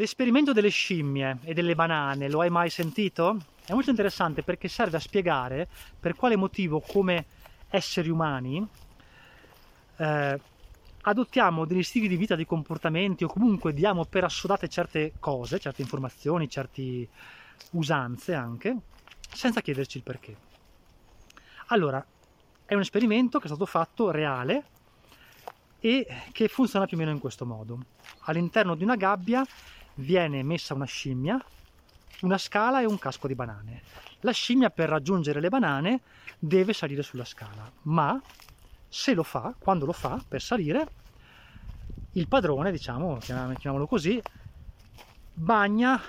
L'esperimento delle scimmie e delle banane, lo hai mai sentito? È molto interessante perché serve a spiegare per quale motivo come esseri umani eh, adottiamo degli stili di vita, di comportamenti o comunque diamo per assodate certe cose, certe informazioni, certe usanze anche, senza chiederci il perché. Allora, è un esperimento che è stato fatto reale e che funziona più o meno in questo modo. All'interno di una gabbia viene messa una scimmia, una scala e un casco di banane. La scimmia per raggiungere le banane deve salire sulla scala, ma se lo fa, quando lo fa per salire, il padrone, diciamo, chiamiamolo così, bagna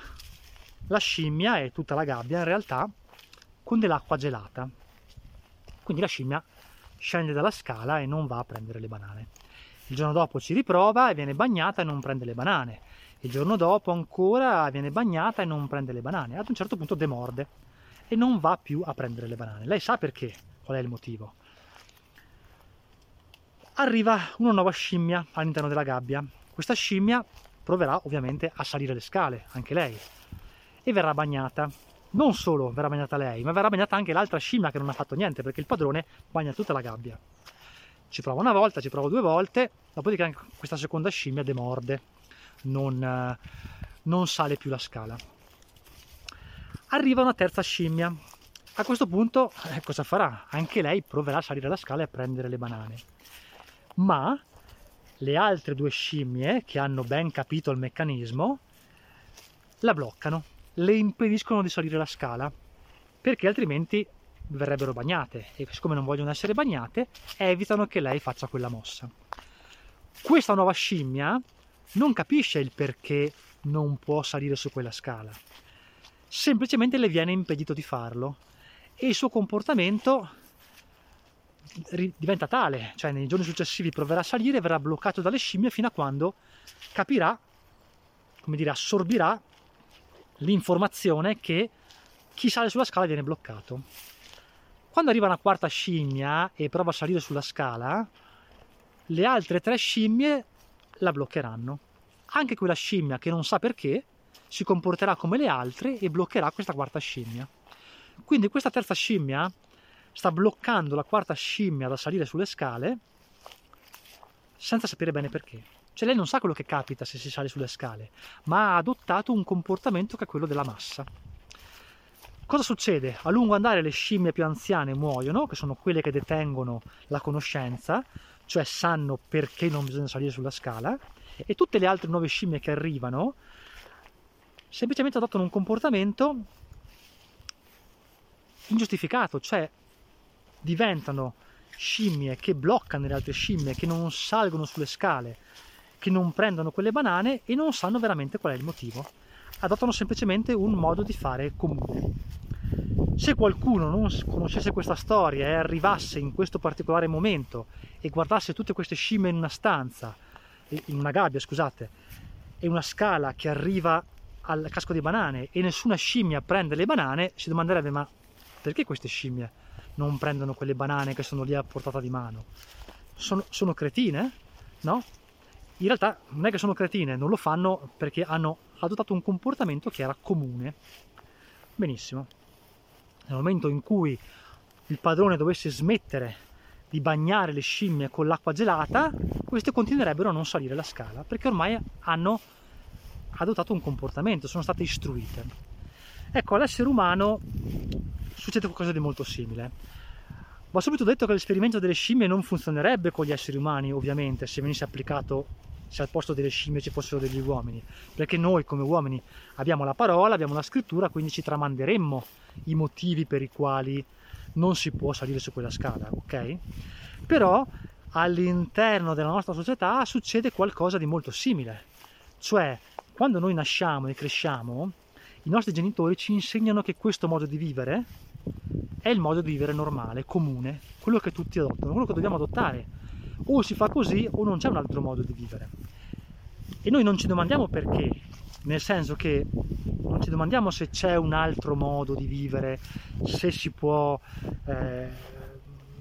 la scimmia e tutta la gabbia in realtà con dell'acqua gelata. Quindi la scimmia scende dalla scala e non va a prendere le banane. Il giorno dopo ci riprova e viene bagnata e non prende le banane. Il giorno dopo ancora viene bagnata e non prende le banane. Ad un certo punto demorde e non va più a prendere le banane. Lei sa perché, qual è il motivo arriva una nuova scimmia all'interno della gabbia. Questa scimmia proverà ovviamente a salire le scale, anche lei, e verrà bagnata. Non solo verrà bagnata lei, ma verrà bagnata anche l'altra scimmia che non ha fatto niente, perché il padrone bagna tutta la gabbia. Ci prova una volta, ci prova due volte, dopodiché anche questa seconda scimmia demorde, non, non sale più la scala. Arriva una terza scimmia. A questo punto eh, cosa farà? Anche lei proverà a salire la scala e a prendere le banane ma le altre due scimmie, che hanno ben capito il meccanismo, la bloccano, le impediscono di salire la scala, perché altrimenti verrebbero bagnate e siccome non vogliono essere bagnate, evitano che lei faccia quella mossa. Questa nuova scimmia non capisce il perché non può salire su quella scala, semplicemente le viene impedito di farlo e il suo comportamento diventa tale, cioè nei giorni successivi proverà a salire e verrà bloccato dalle scimmie fino a quando capirà, come dire, assorbirà l'informazione che chi sale sulla scala viene bloccato. Quando arriva una quarta scimmia e prova a salire sulla scala, le altre tre scimmie la bloccheranno. Anche quella scimmia che non sa perché si comporterà come le altre e bloccherà questa quarta scimmia. Quindi questa terza scimmia sta bloccando la quarta scimmia da salire sulle scale senza sapere bene perché. Cioè lei non sa quello che capita se si sale sulle scale, ma ha adottato un comportamento che è quello della massa. Cosa succede? A lungo andare le scimmie più anziane muoiono, che sono quelle che detengono la conoscenza, cioè sanno perché non bisogna salire sulla scala, e tutte le altre nuove scimmie che arrivano semplicemente adottano un comportamento ingiustificato, cioè diventano scimmie che bloccano le altre scimmie, che non salgono sulle scale, che non prendono quelle banane e non sanno veramente qual è il motivo. Adottano semplicemente un modo di fare comune. Se qualcuno non conoscesse questa storia e arrivasse in questo particolare momento e guardasse tutte queste scimmie in una stanza, in una gabbia, scusate, e una scala che arriva al casco di banane e nessuna scimmia prende le banane, si domanderebbe ma perché queste scimmie non prendono quelle banane che sono lì a portata di mano. Sono, sono cretine? No? In realtà non è che sono cretine, non lo fanno perché hanno adottato un comportamento che era comune. Benissimo. Nel momento in cui il padrone dovesse smettere di bagnare le scimmie con l'acqua gelata, queste continuerebbero a non salire la scala perché ormai hanno adottato un comportamento, sono state istruite. Ecco, all'essere umano succede qualcosa di molto simile. Va subito detto che l'esperimento delle scimmie non funzionerebbe con gli esseri umani, ovviamente, se venisse applicato se al posto delle scimmie ci fossero degli uomini, perché noi come uomini abbiamo la parola, abbiamo la scrittura, quindi ci tramanderemmo i motivi per i quali non si può salire su quella scala, ok? Però all'interno della nostra società succede qualcosa di molto simile, cioè quando noi nasciamo e cresciamo, i nostri genitori ci insegnano che questo modo di vivere è il modo di vivere normale, comune, quello che tutti adottano, quello che dobbiamo adottare. O si fa così o non c'è un altro modo di vivere. E noi non ci domandiamo perché, nel senso che ci domandiamo se c'è un altro modo di vivere, se si può, eh,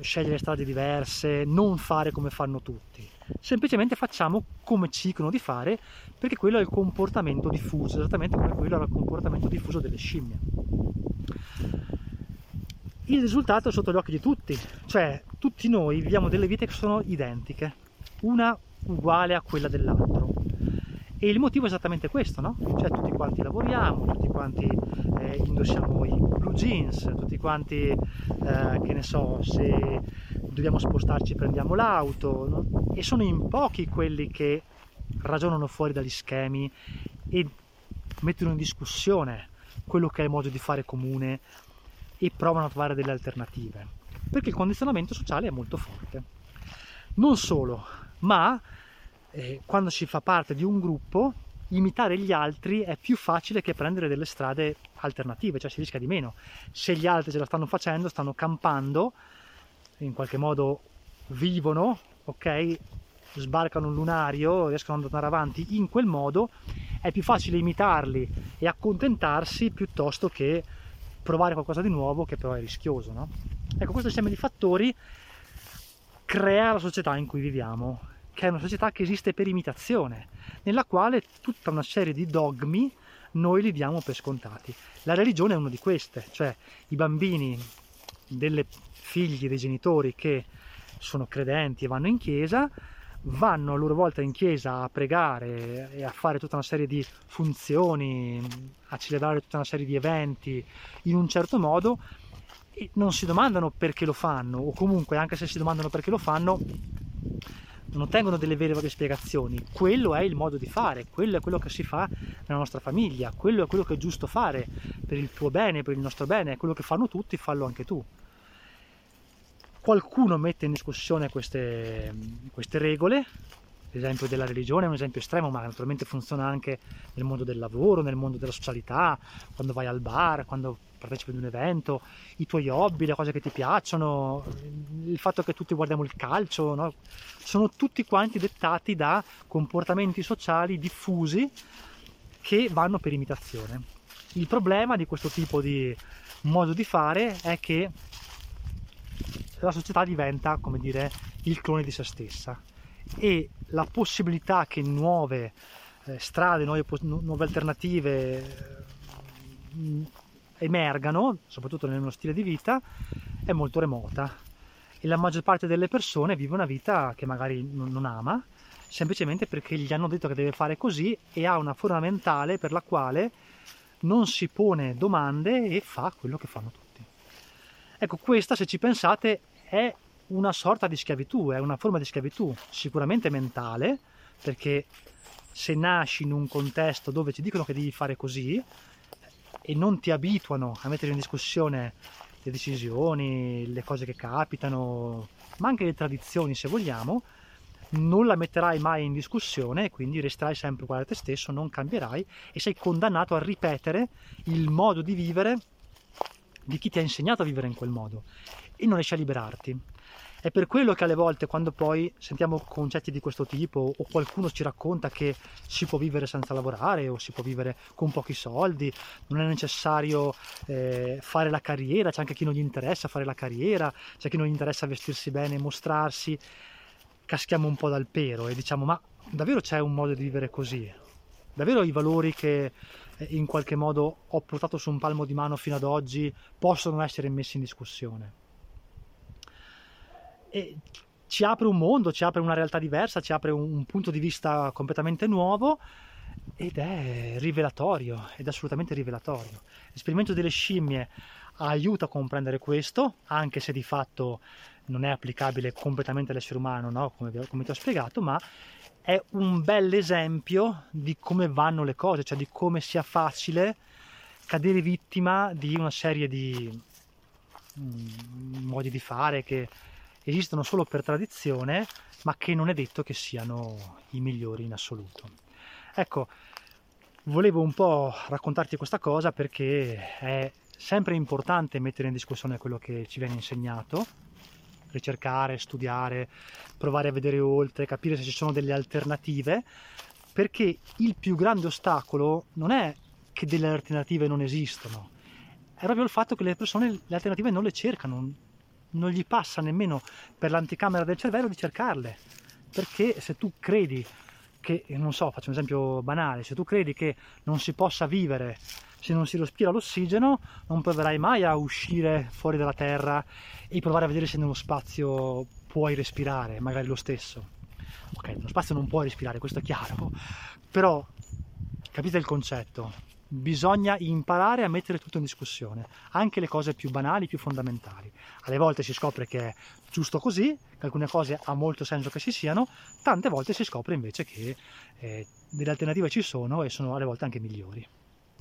scegliere strade diverse, non fare come fanno tutti. Semplicemente facciamo come ci dicono di fare perché quello è il comportamento diffuso, esattamente come quello era il comportamento diffuso delle scimmie. Il risultato è sotto gli occhi di tutti, cioè tutti noi viviamo delle vite che sono identiche, una uguale a quella dell'altro. E il motivo è esattamente questo, no? Cioè tutti quanti lavoriamo, tutti quanti eh, indossiamo i blue jeans, tutti quanti, eh, che ne so, se dobbiamo spostarci prendiamo l'auto, no? e sono in pochi quelli che ragionano fuori dagli schemi e mettono in discussione quello che è il modo di fare comune e provano a trovare delle alternative, perché il condizionamento sociale è molto forte. Non solo, ma eh, quando si fa parte di un gruppo, imitare gli altri è più facile che prendere delle strade alternative, cioè si rischia di meno. Se gli altri ce la stanno facendo, stanno campando, in qualche modo vivono, ok? Sbarcano un lunario, riescono ad andare avanti in quel modo, è più facile imitarli e accontentarsi piuttosto che provare qualcosa di nuovo che però è rischioso, no? Ecco, questo insieme di fattori crea la società in cui viviamo che è una società che esiste per imitazione, nella quale tutta una serie di dogmi noi li diamo per scontati. La religione è una di queste, cioè i bambini delle figli dei genitori che sono credenti e vanno in chiesa, vanno a loro volta in chiesa a pregare e a fare tutta una serie di funzioni, a celebrare tutta una serie di eventi in un certo modo e non si domandano perché lo fanno o comunque anche se si domandano perché lo fanno non ottengono delle vere e proprie spiegazioni. Quello è il modo di fare, quello è quello che si fa nella nostra famiglia, quello è quello che è giusto fare per il tuo bene, per il nostro bene, è quello che fanno tutti, fallo anche tu. Qualcuno mette in discussione queste, queste regole, l'esempio della religione è un esempio estremo, ma naturalmente funziona anche nel mondo del lavoro, nel mondo della socialità, quando vai al bar, quando partecipi ad un evento, i tuoi hobby, le cose che ti piacciono, il fatto che tutti guardiamo il calcio, no? sono tutti quanti dettati da comportamenti sociali diffusi che vanno per imitazione. Il problema di questo tipo di modo di fare è che la società diventa, come dire, il clone di se stessa e la possibilità che nuove eh, strade, nuove, nuove alternative eh, emergano, soprattutto nel nostro stile di vita, è molto remota e la maggior parte delle persone vive una vita che magari non, non ama, semplicemente perché gli hanno detto che deve fare così e ha una forma mentale per la quale non si pone domande e fa quello che fanno tutti. Ecco, questa, se ci pensate, è una sorta di schiavitù, è una forma di schiavitù, sicuramente mentale, perché se nasci in un contesto dove ti dicono che devi fare così, e non ti abituano a mettere in discussione le decisioni, le cose che capitano, ma anche le tradizioni se vogliamo, non la metterai mai in discussione e quindi resterai sempre uguale a te stesso, non cambierai e sei condannato a ripetere il modo di vivere di chi ti ha insegnato a vivere in quel modo e non riesci a liberarti. È per quello che alle volte quando poi sentiamo concetti di questo tipo o qualcuno ci racconta che si può vivere senza lavorare o si può vivere con pochi soldi, non è necessario eh, fare la carriera, c'è anche chi non gli interessa fare la carriera, c'è chi non gli interessa vestirsi bene, mostrarsi, caschiamo un po' dal pero e diciamo ma davvero c'è un modo di vivere così? Davvero i valori che eh, in qualche modo ho portato su un palmo di mano fino ad oggi possono essere messi in discussione? E ci apre un mondo, ci apre una realtà diversa, ci apre un, punto di vista completamente nuovo ed è rivelatorio, ed è assolutamente rivelatorio. L'esperimento delle scimmie aiuta a comprendere questo, anche se di fatto non è applicabile completamente all'essere umano, no? come, come ti ho spiegato, ma è un bel esempio di come vanno le cose, cioè di come sia facile cadere vittima di una serie di mm, modi di fare che esistono solo per tradizione, ma che non è detto che siano i migliori in assoluto. Ecco, volevo un po' raccontarti questa cosa perché è sempre importante mettere in discussione quello che ci viene insegnato, ricercare, studiare, provare a vedere oltre, capire se ci sono delle alternative, perché il più grande ostacolo non è che delle alternative non esistono, è proprio il fatto che le persone le alternative non le cercano, non gli passa nemmeno per l'anticamera del cervello di cercarle, perché se tu credi che, non so, faccio un esempio banale, se tu credi che non si possa vivere se non si respira l'ossigeno, non proverai mai a uscire fuori dalla Terra e provare a vedere se nello spazio puoi respirare, magari lo stesso. Ok, nello spazio non puoi respirare, questo è chiaro, però capite il concetto? Bisogna imparare a mettere tutto in discussione, anche le cose più banali, più fondamentali. Alle volte si scopre che è giusto così, che alcune cose ha molto senso che si siano, tante volte si scopre invece che eh, delle alternative ci sono e sono alle volte anche migliori.